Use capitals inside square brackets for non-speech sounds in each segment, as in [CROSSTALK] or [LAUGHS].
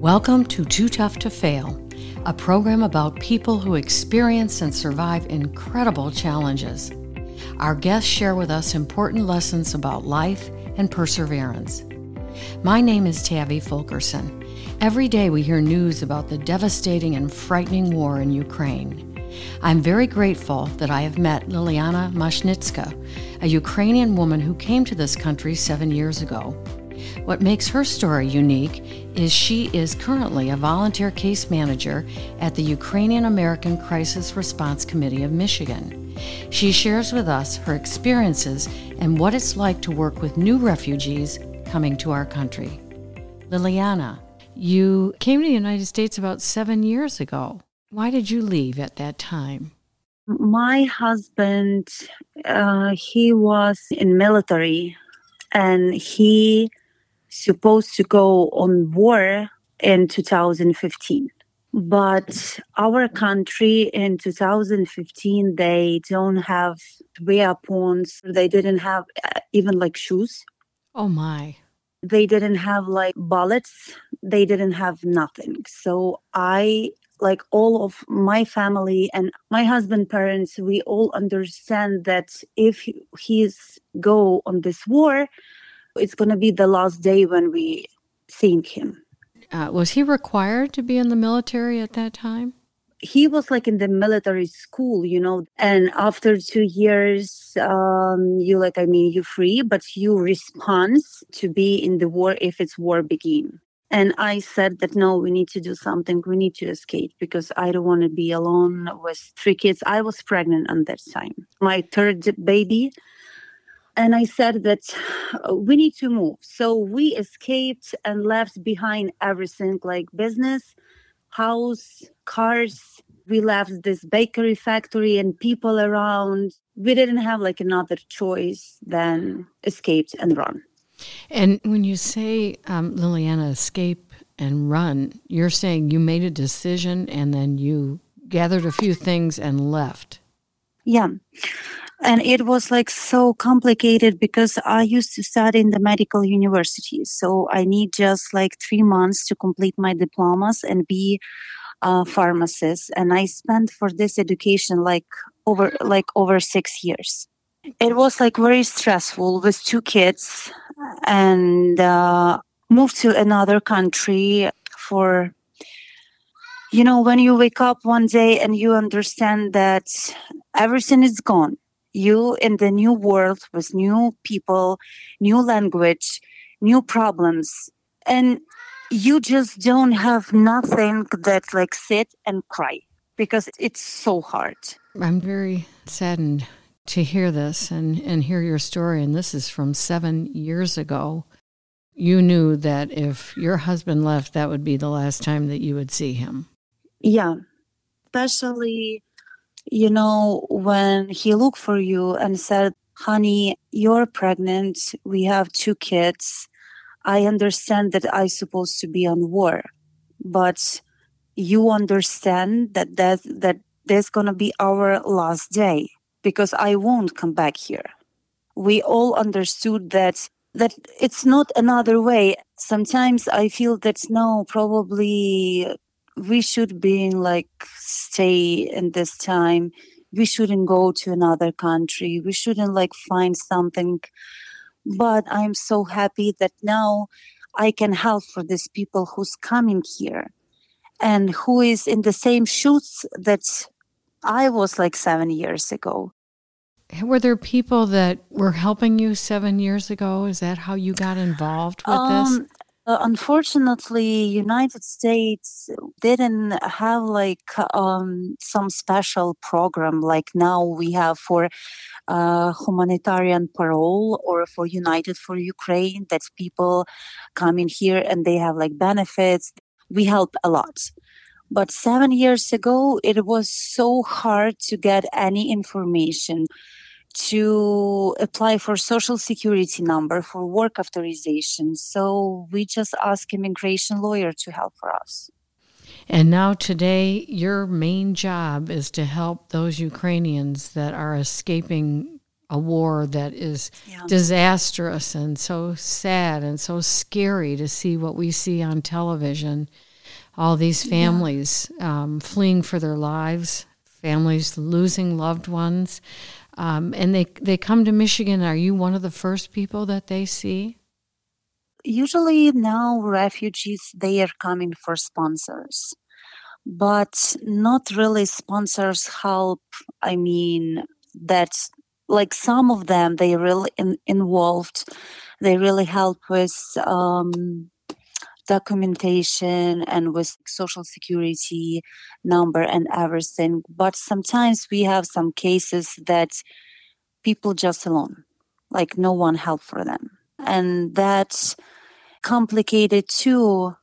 Welcome to Too Tough to Fail, a program about people who experience and survive incredible challenges. Our guests share with us important lessons about life and perseverance. My name is Tavi Fulkerson. Every day we hear news about the devastating and frightening war in Ukraine. I'm very grateful that I have met Liliana Mashnitska, a Ukrainian woman who came to this country seven years ago. What makes her story unique is she is currently a volunteer case manager at the Ukrainian American Crisis Response Committee of Michigan. She shares with us her experiences and what it's like to work with new refugees coming to our country. Liliana, you came to the United States about seven years ago. Why did you leave at that time? My husband, uh, he was in military, and he supposed to go on war in 2015. But our country in 2015, they don't have weapons. They didn't have uh, even like shoes. Oh my. They didn't have like bullets. They didn't have nothing. So I like all of my family and my husband parents we all understand that if he's go on this war it's going to be the last day when we think him uh, was he required to be in the military at that time he was like in the military school you know and after two years um you like i mean you free but you respond to be in the war if it's war begin and I said that no, we need to do something. We need to escape because I don't want to be alone with three kids. I was pregnant at that time, my third baby. And I said that uh, we need to move. So we escaped and left behind everything like business, house, cars. We left this bakery factory and people around. We didn't have like another choice than escape and run. And when you say, um, Liliana, escape and run, you're saying you made a decision and then you gathered a few things and left. Yeah. And it was like so complicated because I used to study in the medical university. So I need just like three months to complete my diplomas and be a pharmacist. And I spent for this education like over like over six years. It was like very stressful with two kids and uh, moved to another country for you know when you wake up one day and you understand that everything is gone you in the new world with new people new language new problems and you just don't have nothing that like sit and cry because it's so hard i'm very saddened to hear this and, and hear your story, and this is from seven years ago, you knew that if your husband left, that would be the last time that you would see him. Yeah. Especially, you know, when he looked for you and said, honey, you're pregnant. We have two kids. I understand that I'm supposed to be on war, but you understand that that, that there's to be our last day because I won't come back here. We all understood that that it's not another way. Sometimes I feel that no, probably we should be in like stay in this time. We shouldn't go to another country. We shouldn't like find something. But I'm so happy that now I can help for these people who's coming here and who is in the same shoes that I was like seven years ago. Were there people that were helping you seven years ago? Is that how you got involved with um, this? Uh, unfortunately, United States didn't have like um, some special program like now we have for uh, humanitarian parole or for United for Ukraine. That people come in here and they have like benefits. We help a lot. But seven years ago, it was so hard to get any information to apply for social security number for work authorization so we just ask immigration lawyer to help for us and now today your main job is to help those ukrainians that are escaping a war that is yeah. disastrous and so sad and so scary to see what we see on television all these families yeah. um, fleeing for their lives, families losing loved ones, um, and they they come to Michigan. Are you one of the first people that they see? Usually now refugees they are coming for sponsors, but not really sponsors help. I mean that like some of them they really in, involved they really help with um, documentation and with social security number and everything but sometimes we have some cases that people just alone like no one help for them. And that's complicated too.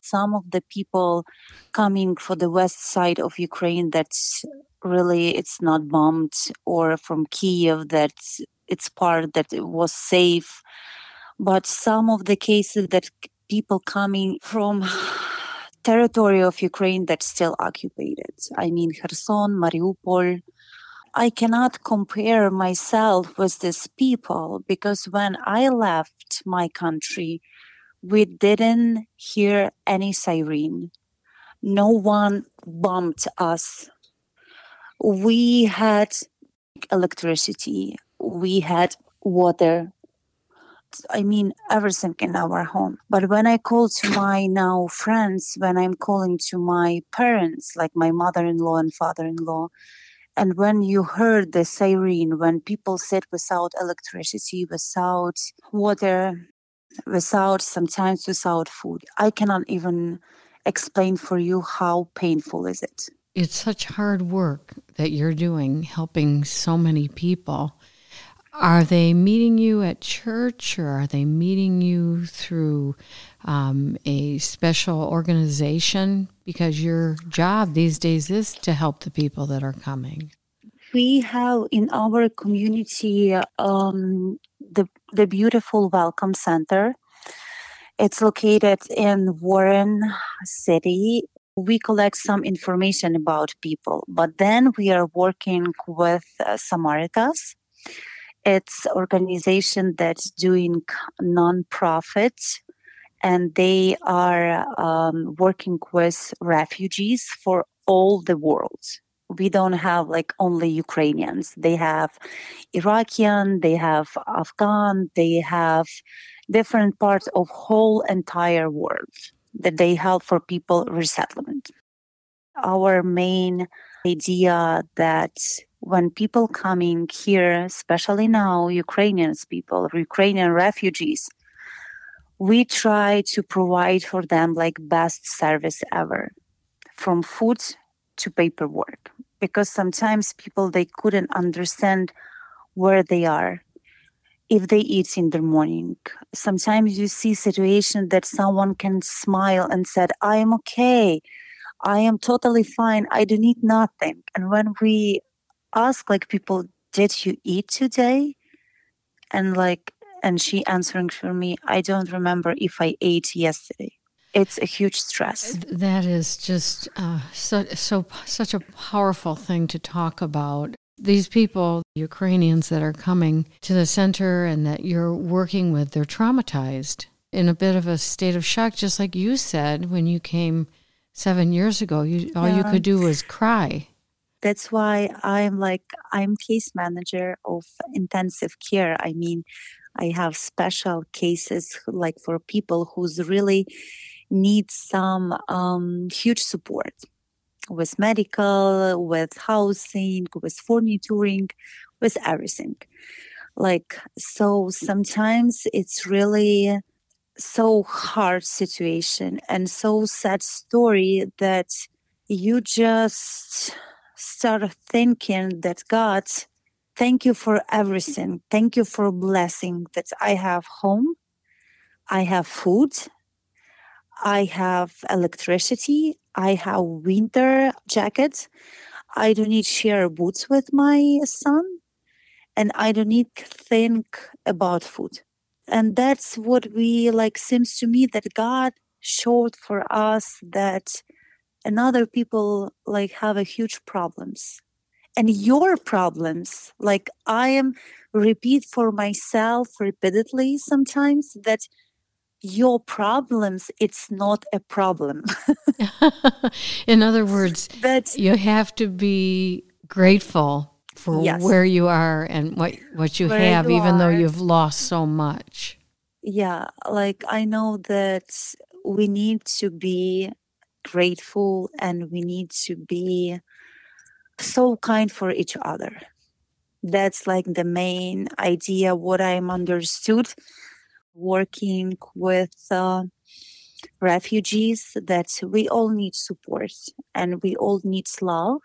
Some of the people coming for the west side of ukraine that's really it's not bombed or from kiev that it's part that it was safe. But some of the cases that people coming from territory of ukraine that's still occupied. I mean kherson mariupol. I cannot compare myself with these people because when i left my country we didn't hear any siren. No one bombed us. We had electricity, we had water. I mean, everything in our home. But when I call to my now friends, when I'm calling to my parents, like my mother in law and father in law, and when you heard the siren, when people sit without electricity, without water, without sometimes without food, I cannot even explain for you how painful is it it's such hard work that you're doing, helping so many people. Are they meeting you at church or are they meeting you through um, a special organization? Because your job these days is to help the people that are coming. We have in our community um, the, the beautiful Welcome Center. It's located in Warren City we collect some information about people, but then we are working with uh, Samaritas. It's organization that's doing non-profit and they are um, working with refugees for all the world. We don't have like only Ukrainians. They have Iraqian, they have Afghan, they have different parts of whole entire world that they help for people resettlement. Our main idea that when people coming here, especially now, Ukrainians people, Ukrainian refugees, we try to provide for them like best service ever, from food to paperwork, because sometimes people they couldn't understand where they are if they eat in the morning. Sometimes you see situation that someone can smile and said, I am okay. I am totally fine. I do need nothing. And when we ask like people, did you eat today? And like, and she answering for me, I don't remember if I ate yesterday. It's a huge stress. That is just uh, so, so such a powerful thing to talk about these people, Ukrainians that are coming to the center and that you're working with, they're traumatized in a bit of a state of shock, just like you said when you came seven years ago. You, all yeah. you could do was cry. That's why I'm like, I'm case manager of intensive care. I mean, I have special cases like for people who's really need some um, huge support with medical, with housing, with furnituring, with everything. Like, so sometimes it's really so hard situation and so sad story that you just start thinking that God, thank you for everything. Thank you for blessing that I have home, I have food, I have electricity, I have winter jackets. I don't need share boots with my son, and I don't need think about food. And that's what we like. Seems to me that God showed for us that another people like have a huge problems and your problems like i am repeat for myself repeatedly sometimes that your problems it's not a problem [LAUGHS] in other words [LAUGHS] that you have to be grateful for yes. where you are and what what you where have you even are. though you've lost so much yeah like i know that we need to be grateful and we need to be so kind for each other. That's like the main idea what i'm understood working with uh, refugees that we all need support and we all need love.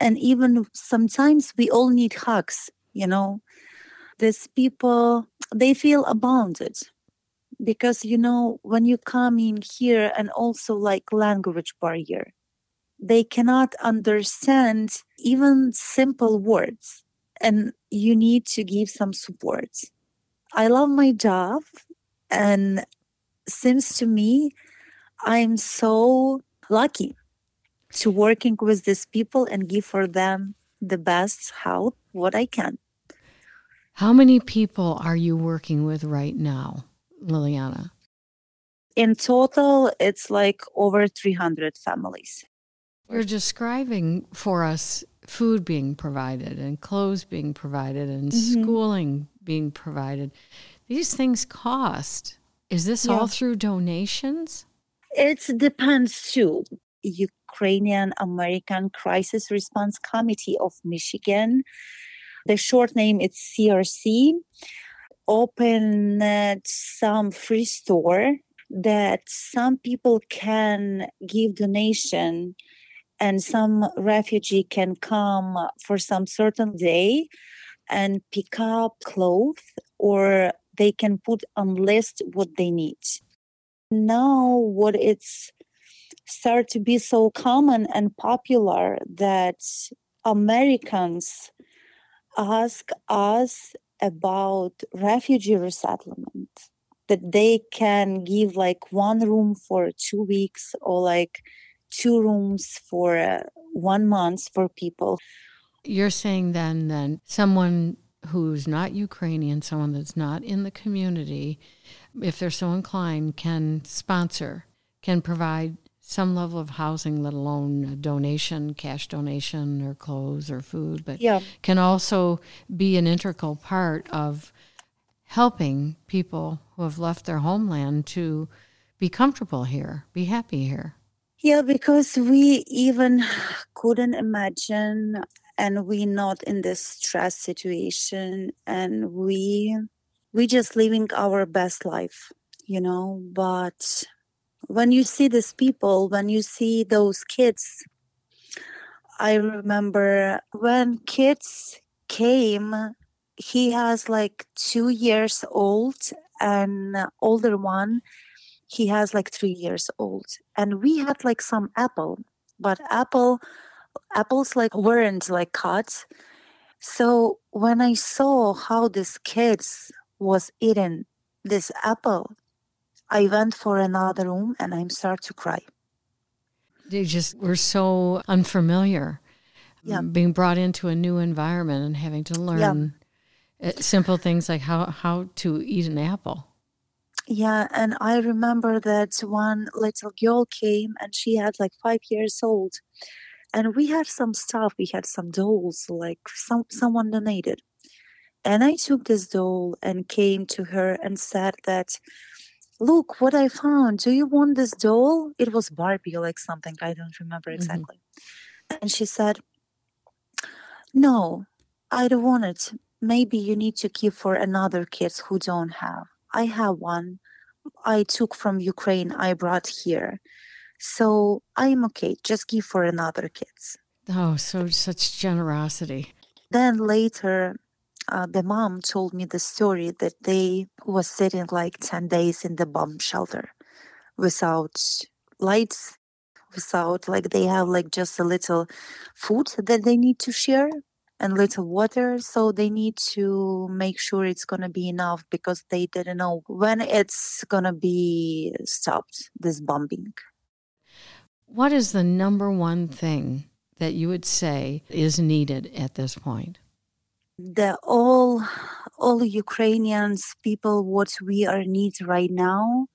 And even sometimes we all need hugs you know? These people they feel abounded because you know when you come in here and also like language barrier they cannot understand even simple words and you need to give some support I love my job. And seems to me, I'm so lucky to working with these people and give for them the best help what I can. How many people are you working with right now, Liliana? In total, it's like over 300 families. You're describing for us food being provided and clothes being provided and mm-hmm. schooling being provided. These things cost. Is this yeah. all through donations? It depends too. Ukrainian American Crisis Response Committee of Michigan. The short name is CRC. Opened some free store that some people can give donation and some refugee can come for some certain day and pick up clothes or they can put on list what they need. Now what it's start to be so common and popular that americans ask us about refugee resettlement that they can give like one room for two weeks or like two rooms for uh, one month for people. You're saying then that someone who's not Ukrainian, someone that's not in the community, if they're so inclined, can sponsor, can provide some level of housing, let alone a donation, cash donation, or clothes or food, but yeah. can also be an integral part of helping people who have left their homeland to be comfortable here, be happy here. Yeah, because we even couldn't imagine and we not in this stress situation and we we just living our best life you know but when you see these people when you see those kids i remember when kids came he has like two years old and older one he has like three years old and we had like some apple but apple apples like weren't like cut. So when I saw how this kids was eating this apple, I went for another room and I start to cry. They just were so unfamiliar. Yeah. Being brought into a new environment and having to learn yeah. simple things like how, how to eat an apple. Yeah, and I remember that one little girl came and she had like five years old and we had some stuff we had some dolls like some someone donated and i took this doll and came to her and said that look what i found do you want this doll it was barbie like something i don't remember mm-hmm. exactly mm-hmm. and she said no i don't want it maybe you need to keep for another kids who don't have i have one i took from ukraine i brought here so I'm okay. Just give for another kids. Oh, so such generosity. Then later, uh, the mom told me the story that they was sitting like 10 days in the bomb shelter without lights without like they have like just a little food that they need to share and little water so they need to make sure it's going to be enough because they didn't know when it's going to be stopped this bombing what is the number one thing that you would say is needed at this point? The all all Ukrainians people what we are need right now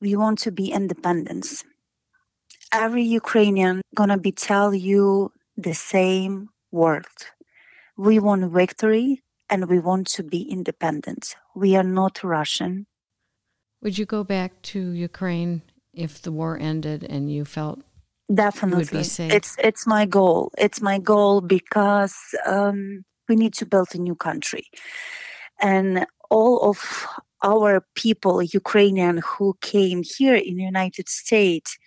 we want to be independence. Every Ukrainian gonna be tell you the same word. We want victory and we want to be independent. We are not Russian. Would you go back to Ukraine if the war ended and you felt definitely would be safe? It's it's my goal. It's my goal because um, we need to build a new country, and all of our people, Ukrainian who came here in the United States,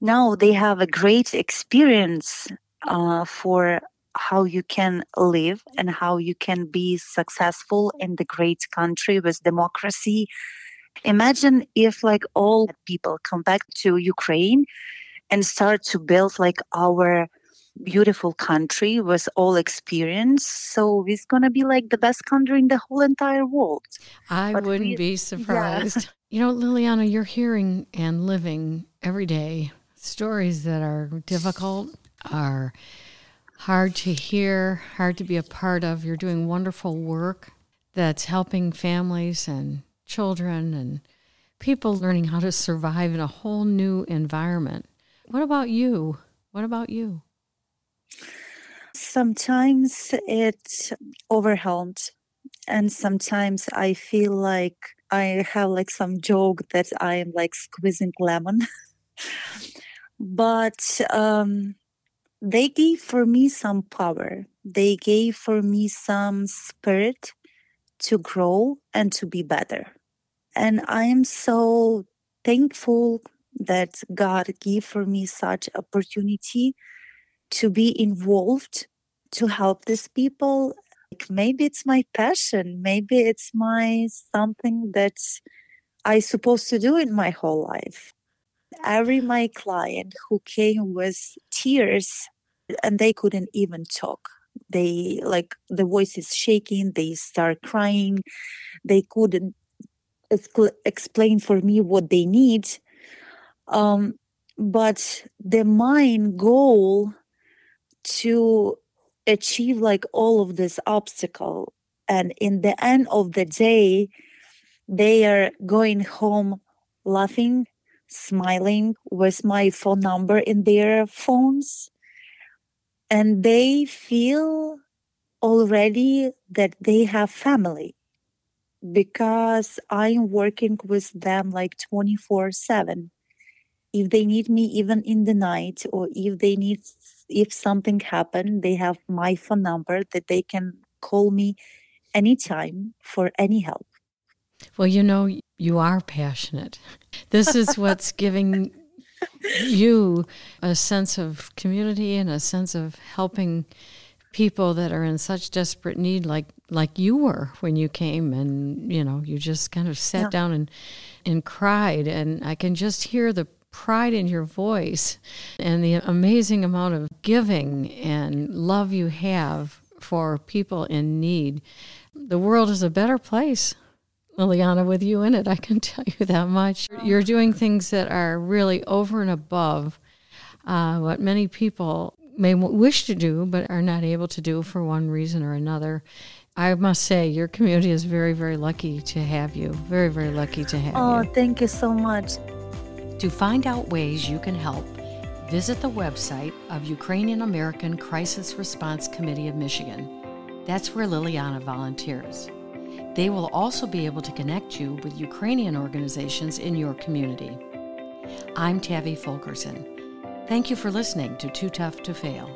now they have a great experience uh, for how you can live and how you can be successful in the great country with democracy. Imagine if like all people come back to Ukraine and start to build like our beautiful country with all experience. So it's gonna be like the best country in the whole entire world. I but wouldn't we, be [LAUGHS] surprised. Yeah. You know, Liliana, you're hearing and living every day stories that are difficult, are hard to hear, hard to be a part of. You're doing wonderful work that's helping families and children and people learning how to survive in a whole new environment. What about you? What about you? Sometimes it overwhelmed, and sometimes I feel like I have like some joke that I am like squeezing lemon. [LAUGHS] but um, they gave for me some power. They gave for me some spirit to grow and to be better. And I am so thankful that God gave for me such opportunity to be involved to help these people. Like maybe it's my passion maybe it's my something that i supposed to do in my whole life. Every my client who came with tears and they couldn't even talk. They like the voice is shaking they start crying. They couldn't explain for me what they need um, but the main goal to achieve like all of this obstacle and in the end of the day they are going home laughing smiling with my phone number in their phones and they feel already that they have family because i'm working with them like 24 7 if they need me even in the night or if they need if something happened they have my phone number that they can call me anytime for any help. Well you know you are passionate. This is [LAUGHS] what's giving you a sense of community and a sense of helping people that are in such desperate need like like you were when you came and you know you just kind of sat yeah. down and and cried. And I can just hear the pride in your voice and the amazing amount of giving and love you have for people in need. The world is a better place. Liliana, with you in it, I can [LAUGHS] tell you that much. You're doing things that are really over and above uh, what many people may wish to do, but are not able to do for one reason or another. I must say, your community is very, very lucky to have you. Very, very lucky to have oh, you. Oh, thank you so much. To find out ways you can help, visit the website of Ukrainian American Crisis Response Committee of Michigan. That's where Liliana volunteers. They will also be able to connect you with Ukrainian organizations in your community. I'm Tavi Fulkerson. Thank you for listening to Too Tough to Fail.